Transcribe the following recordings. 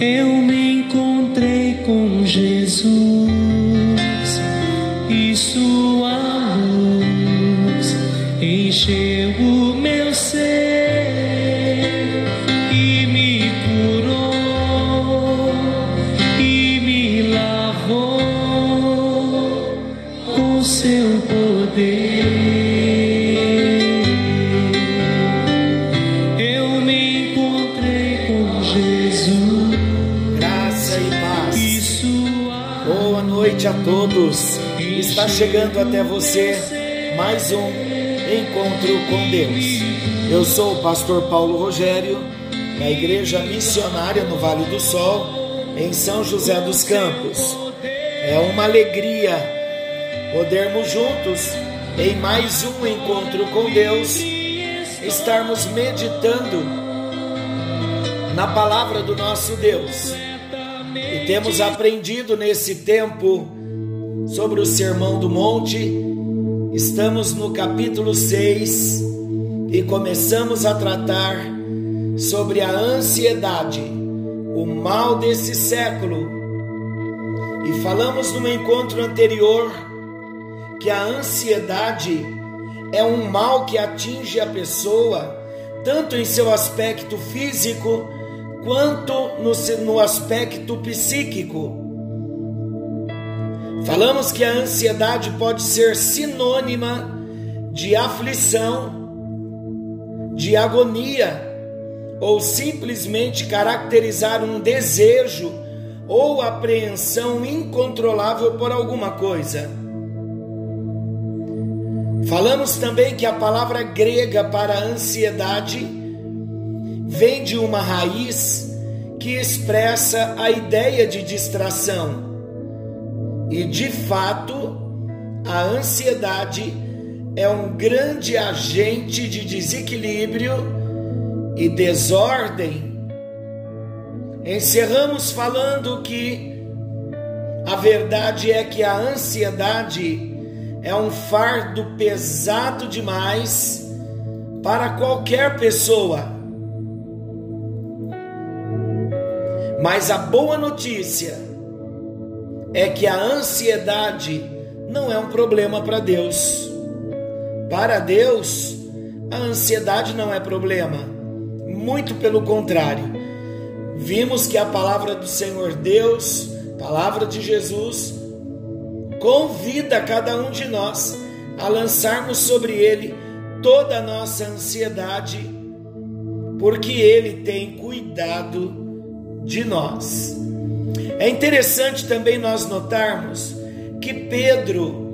eu me encontrei com Jesus Está chegando até você mais um encontro com Deus. Eu sou o pastor Paulo Rogério, da Igreja Missionária no Vale do Sol, em São José dos Campos. É uma alegria podermos juntos, em mais um encontro com Deus, estarmos meditando na palavra do nosso Deus. E temos aprendido nesse tempo sobre o Sermão do Monte. Estamos no capítulo 6 e começamos a tratar sobre a ansiedade, o mal desse século. E falamos no encontro anterior que a ansiedade é um mal que atinge a pessoa, tanto em seu aspecto físico quanto no, no aspecto psíquico. Falamos que a ansiedade pode ser sinônima de aflição, de agonia, ou simplesmente caracterizar um desejo ou apreensão incontrolável por alguma coisa. Falamos também que a palavra grega para ansiedade vem de uma raiz que expressa a ideia de distração. E de fato, a ansiedade é um grande agente de desequilíbrio e desordem. Encerramos falando que a verdade é que a ansiedade é um fardo pesado demais para qualquer pessoa. Mas a boa notícia é que a ansiedade não é um problema para Deus. Para Deus, a ansiedade não é problema. Muito pelo contrário. Vimos que a palavra do Senhor Deus, palavra de Jesus, convida cada um de nós a lançarmos sobre ele toda a nossa ansiedade, porque ele tem cuidado de nós. É interessante também nós notarmos que Pedro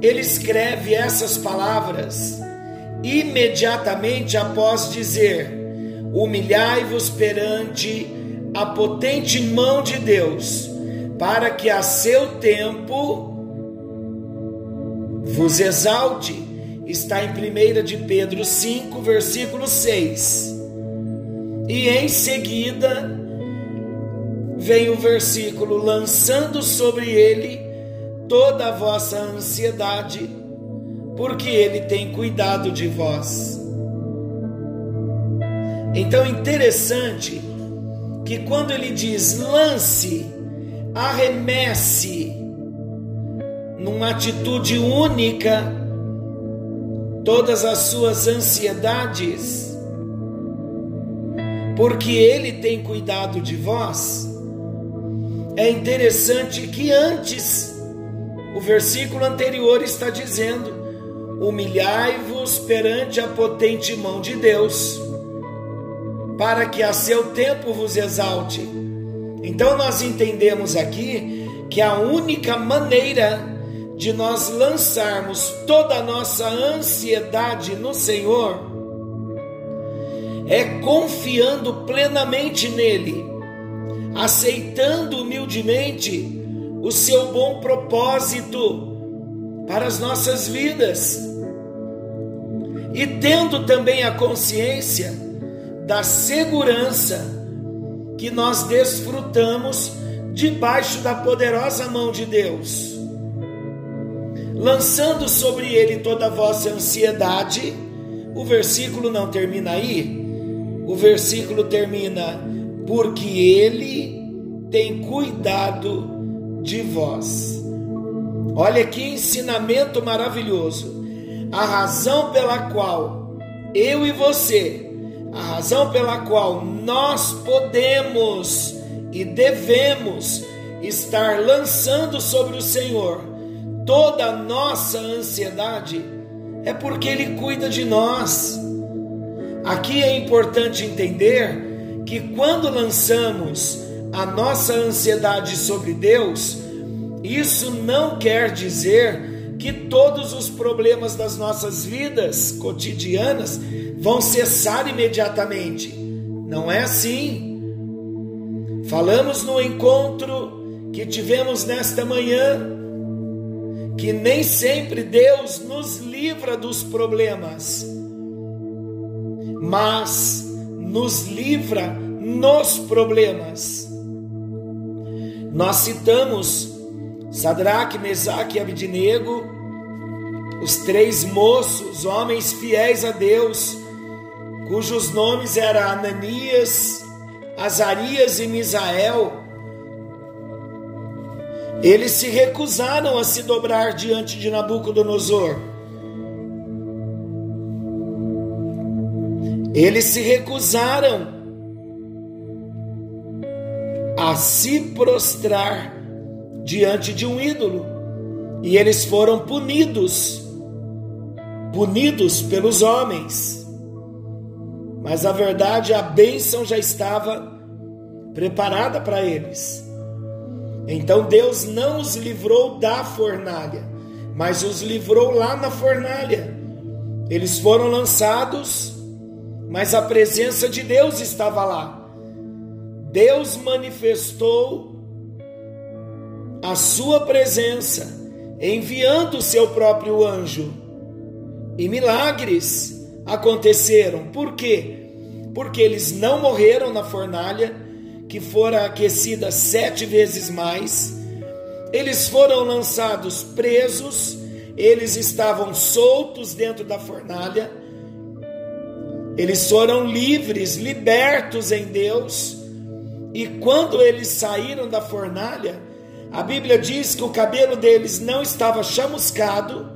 ele escreve essas palavras imediatamente após dizer: Humilhai-vos perante a potente mão de Deus, para que a seu tempo vos exalte. Está em 1 de Pedro 5, versículo 6. E em seguida vem o versículo lançando sobre ele toda a vossa ansiedade, porque ele tem cuidado de vós. Então interessante que quando ele diz lance, arremesse numa atitude única todas as suas ansiedades, porque ele tem cuidado de vós. É interessante que antes, o versículo anterior está dizendo: Humilhai-vos perante a potente mão de Deus, para que a seu tempo vos exalte. Então nós entendemos aqui que a única maneira de nós lançarmos toda a nossa ansiedade no Senhor é confiando plenamente nele aceitando humildemente o seu bom propósito para as nossas vidas e tendo também a consciência da segurança que nós desfrutamos debaixo da poderosa mão de Deus, lançando sobre ele toda a vossa ansiedade. O versículo não termina aí, o versículo termina porque ele tem cuidado de vós. Olha que ensinamento maravilhoso. A razão pela qual eu e você, a razão pela qual nós podemos e devemos estar lançando sobre o Senhor toda a nossa ansiedade é porque Ele cuida de nós. Aqui é importante entender que quando lançamos a nossa ansiedade sobre Deus, isso não quer dizer que todos os problemas das nossas vidas cotidianas vão cessar imediatamente. Não é assim. Falamos no encontro que tivemos nesta manhã que nem sempre Deus nos livra dos problemas, mas nos livra nos problemas. Nós citamos Sadraque, Mesaque e Abidinego, os três moços, homens fiéis a Deus, cujos nomes eram Ananias, Azarias e Misael, eles se recusaram a se dobrar diante de Nabucodonosor. Eles se recusaram a se prostrar diante de um ídolo. E eles foram punidos, punidos pelos homens. Mas a verdade, a bênção já estava preparada para eles. Então Deus não os livrou da fornalha, mas os livrou lá na fornalha. Eles foram lançados, mas a presença de Deus estava lá. Deus manifestou a sua presença, enviando o seu próprio anjo. E milagres aconteceram. Por quê? Porque eles não morreram na fornalha, que fora aquecida sete vezes mais. Eles foram lançados presos, eles estavam soltos dentro da fornalha. Eles foram livres, libertos em Deus. E quando eles saíram da fornalha, a Bíblia diz que o cabelo deles não estava chamuscado,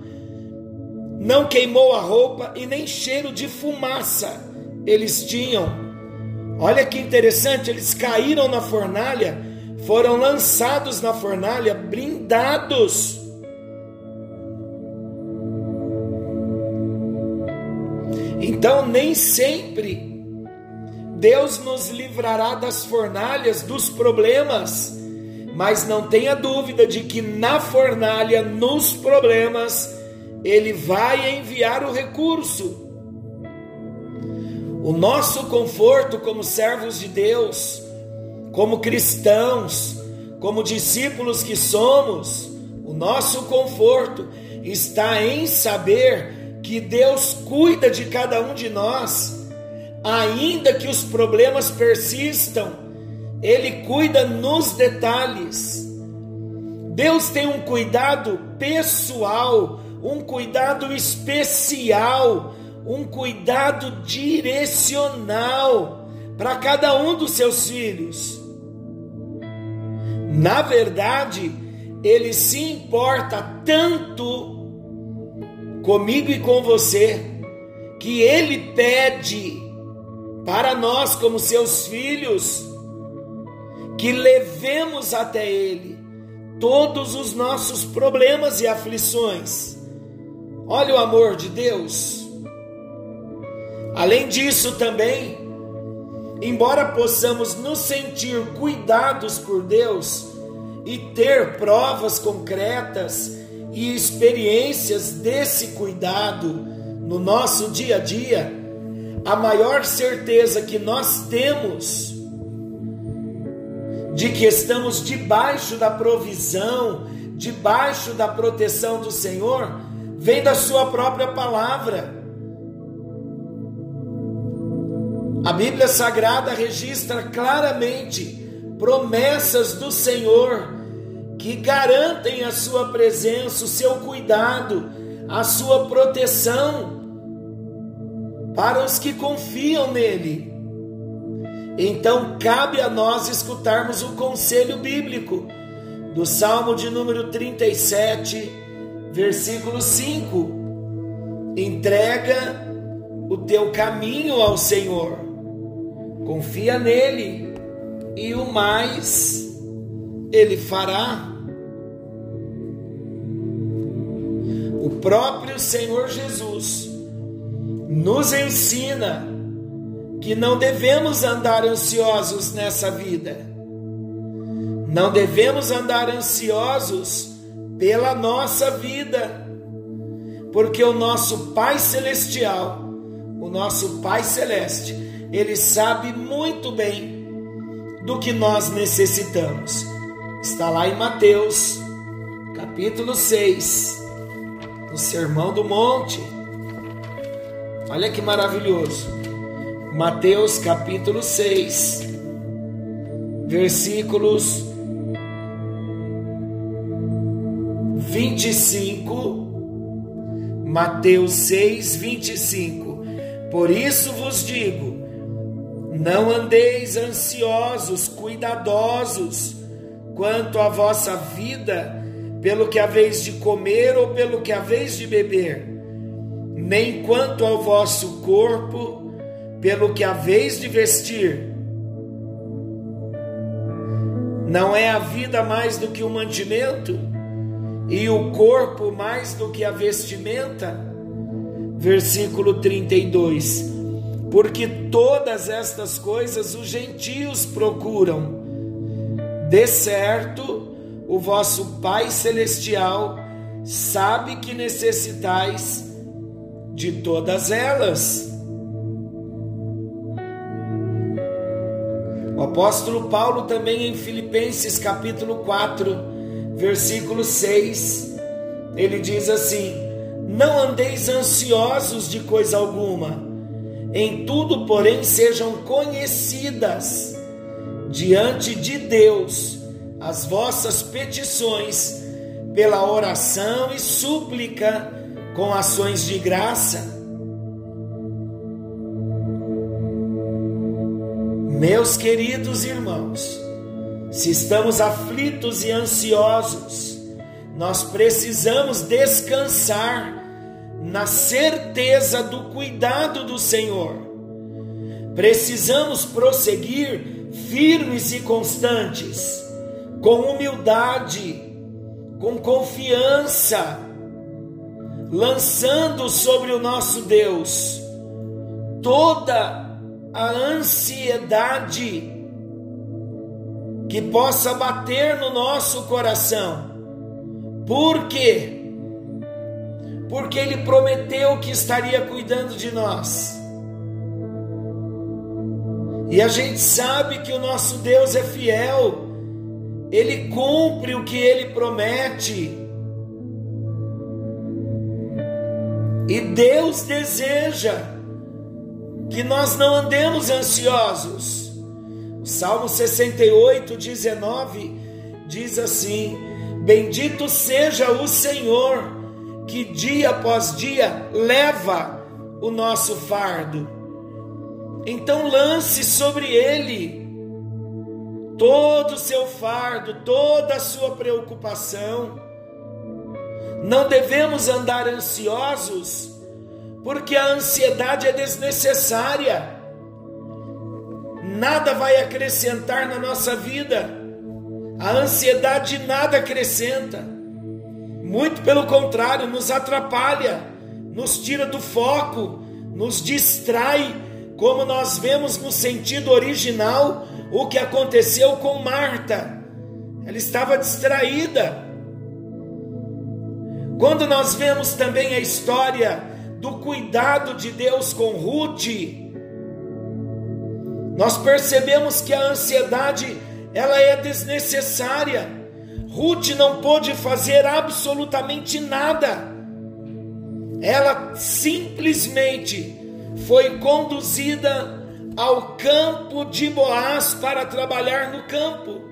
não queimou a roupa e nem cheiro de fumaça eles tinham. Olha que interessante, eles caíram na fornalha, foram lançados na fornalha, blindados. Então, nem sempre Deus nos livrará das fornalhas, dos problemas mas não tenha dúvida de que na fornalha, nos problemas, ele vai enviar o recurso. O nosso conforto como servos de Deus, como cristãos, como discípulos que somos, o nosso conforto está em saber que Deus cuida de cada um de nós, ainda que os problemas persistam ele cuida nos detalhes. Deus tem um cuidado pessoal, um cuidado especial, um cuidado direcional para cada um dos seus filhos. Na verdade, ele se importa tanto comigo e com você, que ele pede para nós, como seus filhos, que levemos até Ele todos os nossos problemas e aflições. Olha o amor de Deus. Além disso, também, embora possamos nos sentir cuidados por Deus e ter provas concretas e experiências desse cuidado no nosso dia a dia, a maior certeza que nós temos de que estamos debaixo da provisão, debaixo da proteção do Senhor, vem da Sua própria palavra. A Bíblia Sagrada registra claramente promessas do Senhor que garantem a Sua presença, o seu cuidado, a Sua proteção para os que confiam nele. Então cabe a nós escutarmos o conselho bíblico do Salmo de número 37, versículo 5. Entrega o teu caminho ao Senhor, confia nele, e o mais ele fará. O próprio Senhor Jesus nos ensina que não devemos andar ansiosos nessa vida não devemos andar ansiosos pela nossa vida, porque o nosso Pai Celestial, o nosso Pai Celeste, Ele sabe muito bem do que nós necessitamos. Está lá em Mateus, capítulo 6, no Sermão do Monte. Olha que maravilhoso. Mateus capítulo 6, versículos 25, Mateus 6, 25. Por isso vos digo: não andeis ansiosos, cuidadosos quanto à vossa vida, pelo que haveis de comer ou pelo que haveis de beber, nem quanto ao vosso corpo, pelo que haveis de vestir. Não é a vida mais do que o mantimento? e o corpo mais do que a vestimenta? Versículo 32. Porque todas estas coisas os gentios procuram. De certo, o vosso Pai celestial sabe que necessitais de todas elas. O apóstolo Paulo também em Filipenses capítulo 4, versículo 6, ele diz assim: Não andeis ansiosos de coisa alguma, em tudo, porém, sejam conhecidas diante de Deus as vossas petições pela oração e súplica com ações de graça. Meus queridos irmãos, se estamos aflitos e ansiosos, nós precisamos descansar na certeza do cuidado do Senhor. Precisamos prosseguir firmes e constantes, com humildade, com confiança, lançando sobre o nosso Deus toda a ansiedade que possa bater no nosso coração. Por quê? Porque Ele prometeu que estaria cuidando de nós. E a gente sabe que o nosso Deus é fiel, Ele cumpre o que Ele promete. E Deus deseja que nós não andemos ansiosos Salmo 68, 19 diz assim: Bendito seja o Senhor, que dia após dia leva o nosso fardo. Então lance sobre ele todo o seu fardo, toda a sua preocupação. Não devemos andar ansiosos, porque a ansiedade é desnecessária nada vai acrescentar na nossa vida. A ansiedade nada acrescenta. Muito pelo contrário, nos atrapalha, nos tira do foco, nos distrai, como nós vemos no sentido original o que aconteceu com Marta. Ela estava distraída. Quando nós vemos também a história do cuidado de Deus com Ruth, nós percebemos que a ansiedade ela é desnecessária. Ruth não pôde fazer absolutamente nada. Ela simplesmente foi conduzida ao campo de Boaz para trabalhar no campo.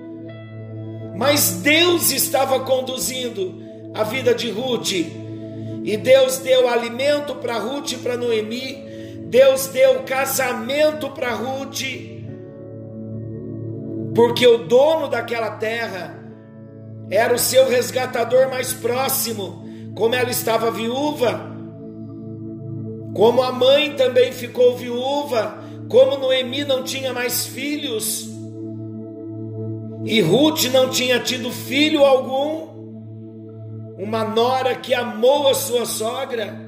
Mas Deus estava conduzindo a vida de Ruth. E Deus deu alimento para Ruth e para Noemi Deus deu casamento para Ruth, porque o dono daquela terra era o seu resgatador mais próximo, como ela estava viúva, como a mãe também ficou viúva, como Noemi não tinha mais filhos, e Ruth não tinha tido filho algum, uma nora que amou a sua sogra.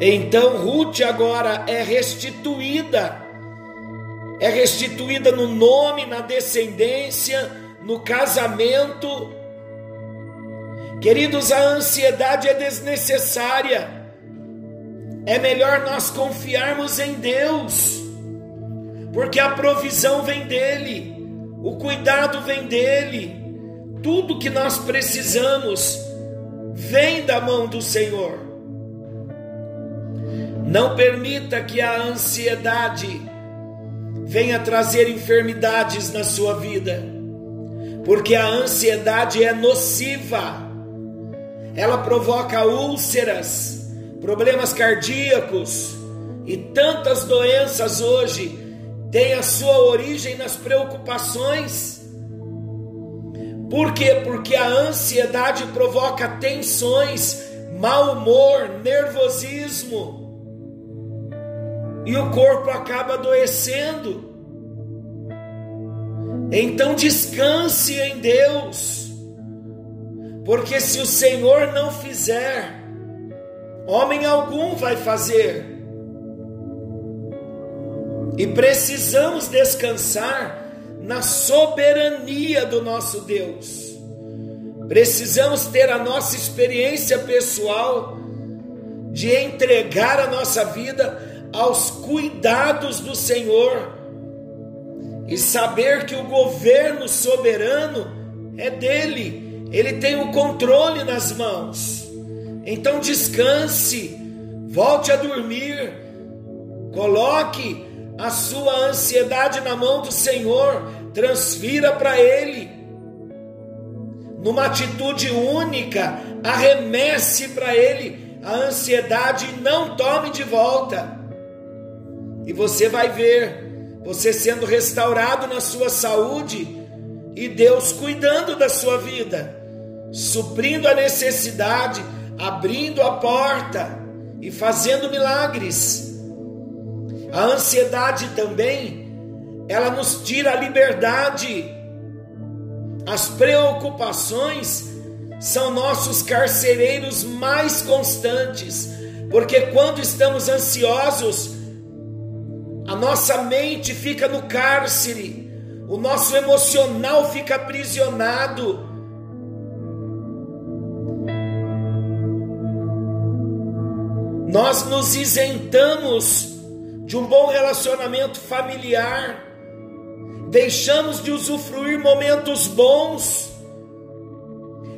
Então Ruth agora é restituída, é restituída no nome, na descendência, no casamento. Queridos, a ansiedade é desnecessária. É melhor nós confiarmos em Deus, porque a provisão vem dEle, o cuidado vem dEle, tudo que nós precisamos vem da mão do Senhor. Não permita que a ansiedade venha trazer enfermidades na sua vida, porque a ansiedade é nociva, ela provoca úlceras, problemas cardíacos e tantas doenças hoje têm a sua origem nas preocupações por quê? Porque a ansiedade provoca tensões, mau humor, nervosismo. E o corpo acaba adoecendo. Então descanse em Deus. Porque se o Senhor não fizer, homem algum vai fazer. E precisamos descansar na soberania do nosso Deus. Precisamos ter a nossa experiência pessoal de entregar a nossa vida aos cuidados do Senhor e saber que o governo soberano é dele, ele tem o controle nas mãos. Então descanse, volte a dormir, coloque a sua ansiedade na mão do Senhor, transfira para Ele. Numa atitude única, arremesse para Ele a ansiedade e não tome de volta. E você vai ver você sendo restaurado na sua saúde e Deus cuidando da sua vida, suprindo a necessidade, abrindo a porta e fazendo milagres. A ansiedade também, ela nos tira a liberdade. As preocupações são nossos carcereiros mais constantes, porque quando estamos ansiosos, a nossa mente fica no cárcere, o nosso emocional fica aprisionado. Nós nos isentamos de um bom relacionamento familiar, deixamos de usufruir momentos bons,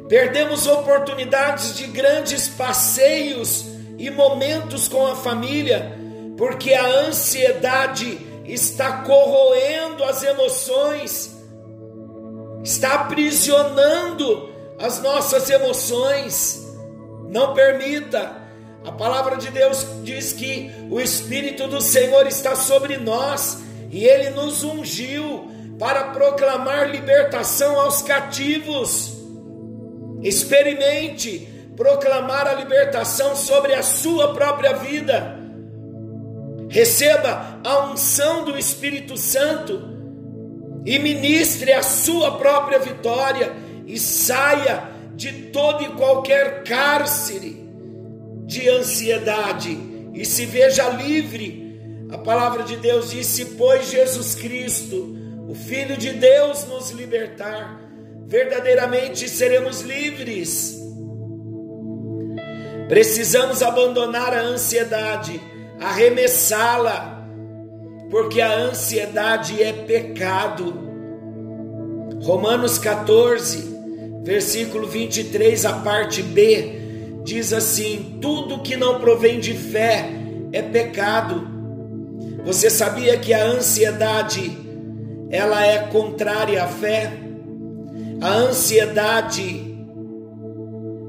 perdemos oportunidades de grandes passeios e momentos com a família, porque a ansiedade está corroendo as emoções, está aprisionando as nossas emoções. Não permita a palavra de Deus diz que o Espírito do Senhor está sobre nós e ele nos ungiu para proclamar libertação aos cativos. Experimente proclamar a libertação sobre a sua própria vida. Receba a unção do Espírito Santo e ministre a sua própria vitória e saia de todo e qualquer cárcere de ansiedade e se veja livre. A palavra de Deus disse: Pois Jesus Cristo, o Filho de Deus, nos libertar, verdadeiramente seremos livres. Precisamos abandonar a ansiedade, arremessá-la, porque a ansiedade é pecado. Romanos 14, versículo 23, a parte B diz assim: tudo que não provém de fé é pecado. Você sabia que a ansiedade ela é contrária à fé? A ansiedade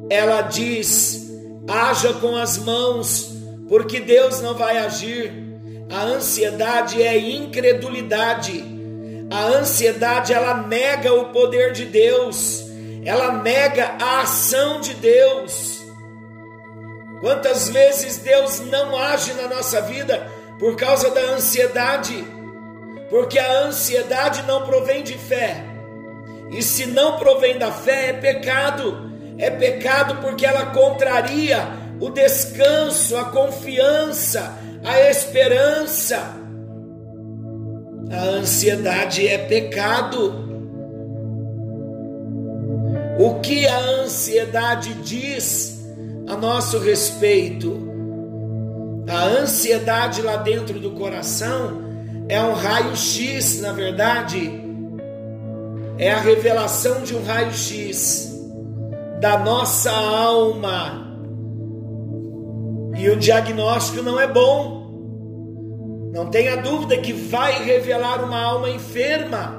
ela diz: haja com as mãos, porque Deus não vai agir. A ansiedade é incredulidade. A ansiedade ela nega o poder de Deus, ela nega a ação de Deus. Quantas vezes Deus não age na nossa vida por causa da ansiedade? Porque a ansiedade não provém de fé. E se não provém da fé, é pecado. É pecado porque ela contraria o descanso, a confiança, a esperança. A ansiedade é pecado. O que a ansiedade diz a nosso respeito? A ansiedade lá dentro do coração é um raio-x, na verdade, é a revelação de um raio-x da nossa alma. E o diagnóstico não é bom. Não tenha dúvida que vai revelar uma alma enferma.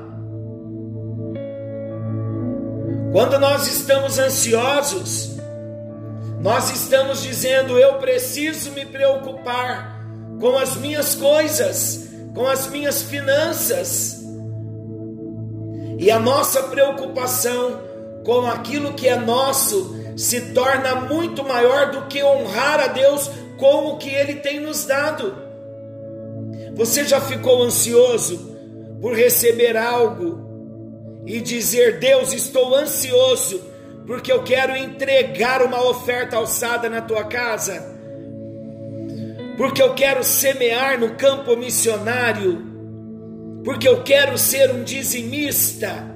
Quando nós estamos ansiosos, nós estamos dizendo: eu preciso me preocupar com as minhas coisas, com as minhas finanças. E a nossa preocupação com aquilo que é nosso se torna muito maior do que honrar a Deus com o que Ele tem nos dado. Você já ficou ansioso por receber algo e dizer: Deus, estou ansioso porque eu quero entregar uma oferta alçada na tua casa? Porque eu quero semear no campo missionário? Porque eu quero ser um dizimista?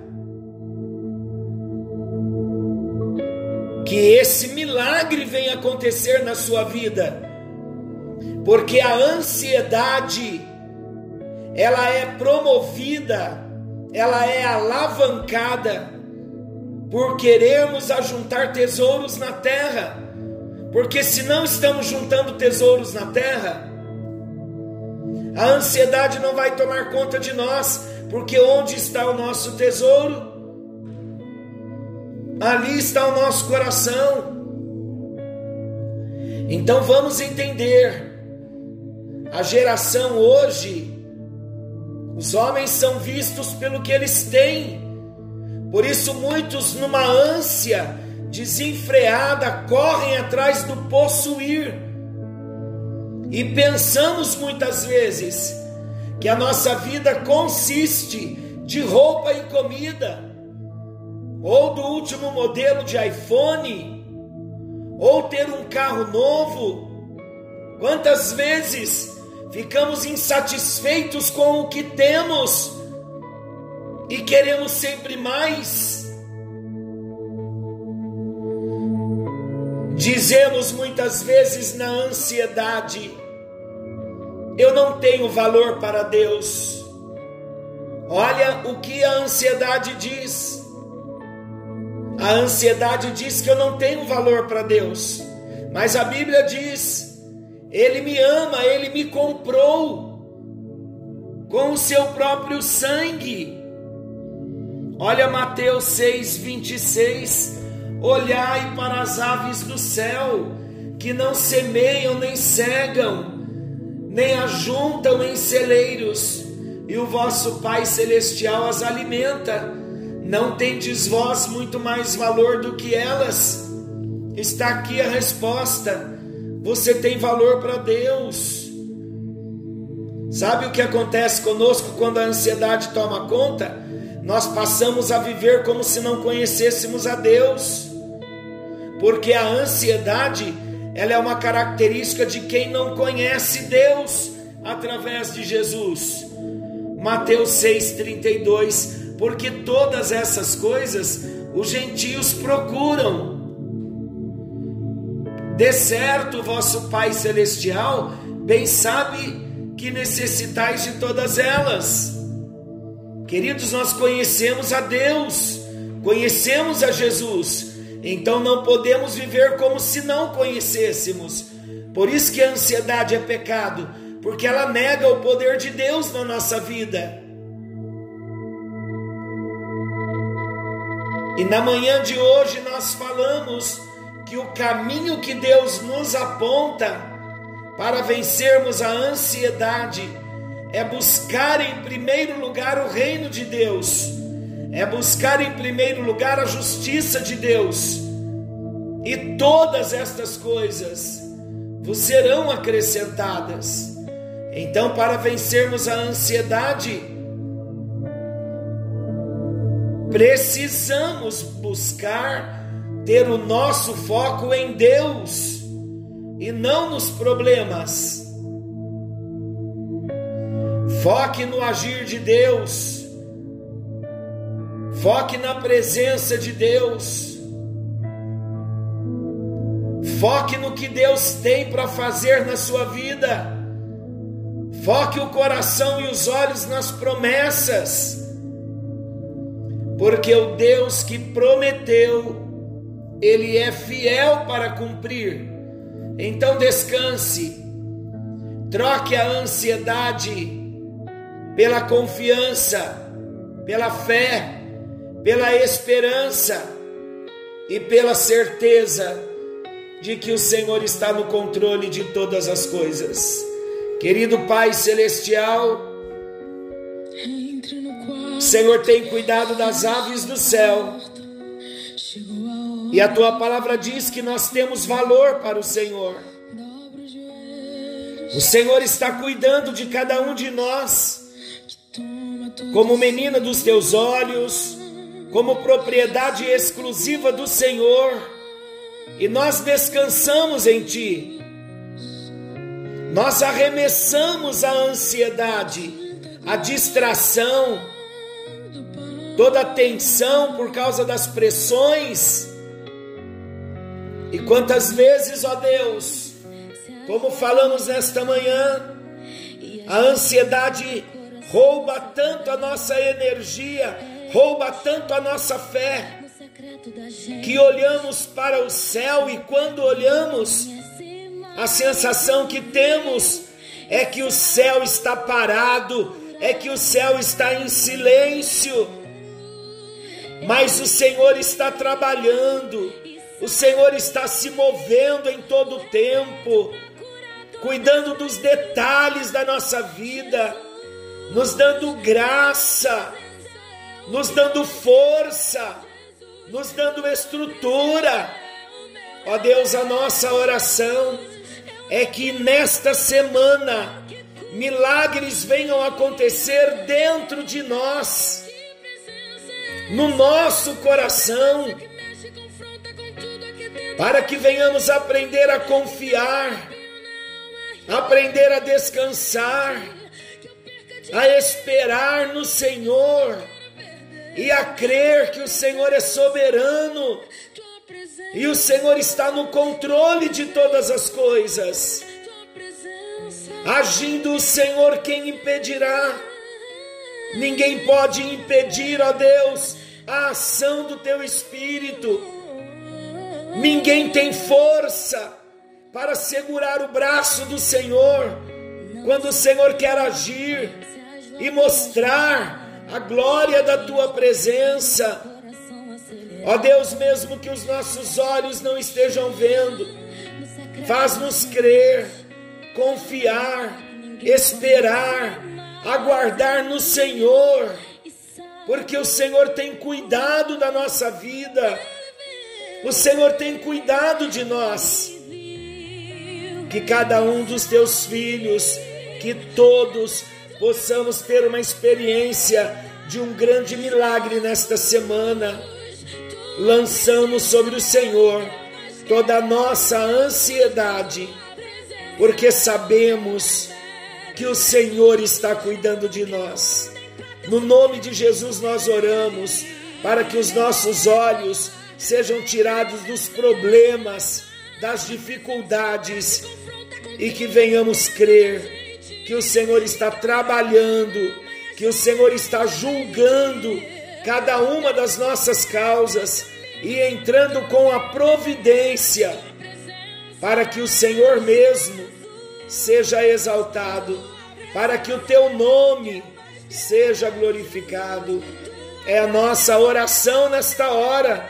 Que esse milagre venha acontecer na sua vida, porque a ansiedade ela é promovida, ela é alavancada por querermos ajuntar tesouros na terra. Porque se não estamos juntando tesouros na terra, a ansiedade não vai tomar conta de nós, porque onde está o nosso tesouro? Ali está o nosso coração. Então vamos entender. A geração hoje os homens são vistos pelo que eles têm. Por isso, muitos, numa ânsia desenfreada, correm atrás do possuir. E pensamos muitas vezes que a nossa vida consiste de roupa e comida, ou do último modelo de iPhone, ou ter um carro novo. Quantas vezes ficamos insatisfeitos com o que temos e queremos sempre mais. Dizemos muitas vezes na ansiedade: eu não tenho valor para Deus. Olha o que a ansiedade diz. A ansiedade diz que eu não tenho valor para Deus, mas a Bíblia diz ele me ama, ele me comprou com o seu próprio sangue. Olha Mateus 6, 26. Olhai para as aves do céu, que não semeiam nem cegam, nem ajuntam em celeiros, e o vosso Pai Celestial as alimenta. Não tendes vós muito mais valor do que elas? Está aqui a resposta. Você tem valor para Deus. Sabe o que acontece conosco quando a ansiedade toma conta? Nós passamos a viver como se não conhecêssemos a Deus. Porque a ansiedade, ela é uma característica de quem não conhece Deus através de Jesus. Mateus 6:32, porque todas essas coisas os gentios procuram de certo, vosso Pai Celestial bem sabe que necessitais de todas elas. Queridos, nós conhecemos a Deus, conhecemos a Jesus, então não podemos viver como se não conhecêssemos. Por isso que a ansiedade é pecado, porque ela nega o poder de Deus na nossa vida. E na manhã de hoje nós falamos que o caminho que Deus nos aponta para vencermos a ansiedade é buscar em primeiro lugar o reino de Deus, é buscar em primeiro lugar a justiça de Deus, e todas estas coisas vos serão acrescentadas. Então, para vencermos a ansiedade, precisamos buscar ter o nosso foco em Deus e não nos problemas. Foque no agir de Deus. Foque na presença de Deus. Foque no que Deus tem para fazer na sua vida. Foque o coração e os olhos nas promessas. Porque o Deus que prometeu, ele é fiel para cumprir. Então descanse. Troque a ansiedade pela confiança, pela fé, pela esperança e pela certeza de que o Senhor está no controle de todas as coisas. Querido Pai Celestial, o Senhor tem cuidado das aves do céu. E a tua palavra diz que nós temos valor para o Senhor. O Senhor está cuidando de cada um de nós como menina dos teus olhos, como propriedade exclusiva do Senhor, e nós descansamos em Ti. Nós arremessamos a ansiedade, a distração, toda a tensão por causa das pressões. E quantas vezes, ó Deus, como falamos nesta manhã, a ansiedade rouba tanto a nossa energia, rouba tanto a nossa fé, que olhamos para o céu e quando olhamos, a sensação que temos é que o céu está parado, é que o céu está em silêncio, mas o Senhor está trabalhando, o Senhor está se movendo em todo o tempo, cuidando dos detalhes da nossa vida nos dando graça, nos dando força, nos dando estrutura. Ó Deus, a nossa oração é que nesta semana milagres venham acontecer dentro de nós, no nosso coração, para que venhamos aprender a confiar, aprender a descansar a esperar no Senhor e a crer que o Senhor é soberano e o Senhor está no controle de todas as coisas. Agindo o Senhor, quem impedirá? Ninguém pode impedir, ó Deus, a ação do teu espírito. Ninguém tem força para segurar o braço do Senhor quando o Senhor quer agir e mostrar a glória da tua presença. Ó Deus, mesmo que os nossos olhos não estejam vendo, faz-nos crer, confiar, esperar, aguardar no Senhor, porque o Senhor tem cuidado da nossa vida, o Senhor tem cuidado de nós. Que cada um dos teus filhos, que todos possamos ter uma experiência de um grande milagre nesta semana. Lançamos sobre o Senhor toda a nossa ansiedade, porque sabemos que o Senhor está cuidando de nós. No nome de Jesus nós oramos para que os nossos olhos sejam tirados dos problemas, das dificuldades e que venhamos crer que o Senhor está trabalhando, que o Senhor está julgando cada uma das nossas causas e entrando com a providência para que o Senhor mesmo seja exaltado, para que o teu nome seja glorificado. É a nossa oração nesta hora,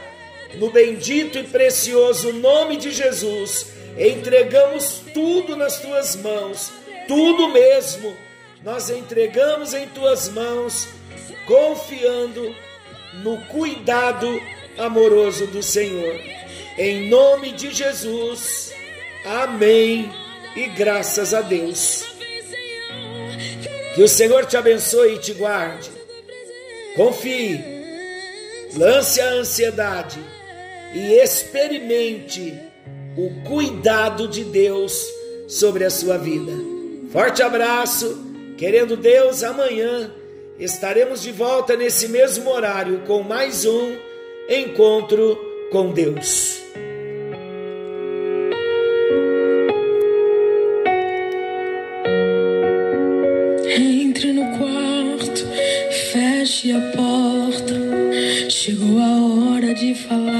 no bendito e precioso nome de Jesus. Entregamos tudo nas tuas mãos tudo mesmo, nós entregamos em tuas mãos, confiando no cuidado amoroso do Senhor. Em nome de Jesus, amém e graças a Deus. Que o Senhor te abençoe e te guarde. Confie, lance a ansiedade e experimente o cuidado de Deus sobre a sua vida. Forte abraço, querendo Deus, amanhã estaremos de volta nesse mesmo horário com mais um encontro com Deus. Entre no quarto, feche a porta. Chegou a hora de falar.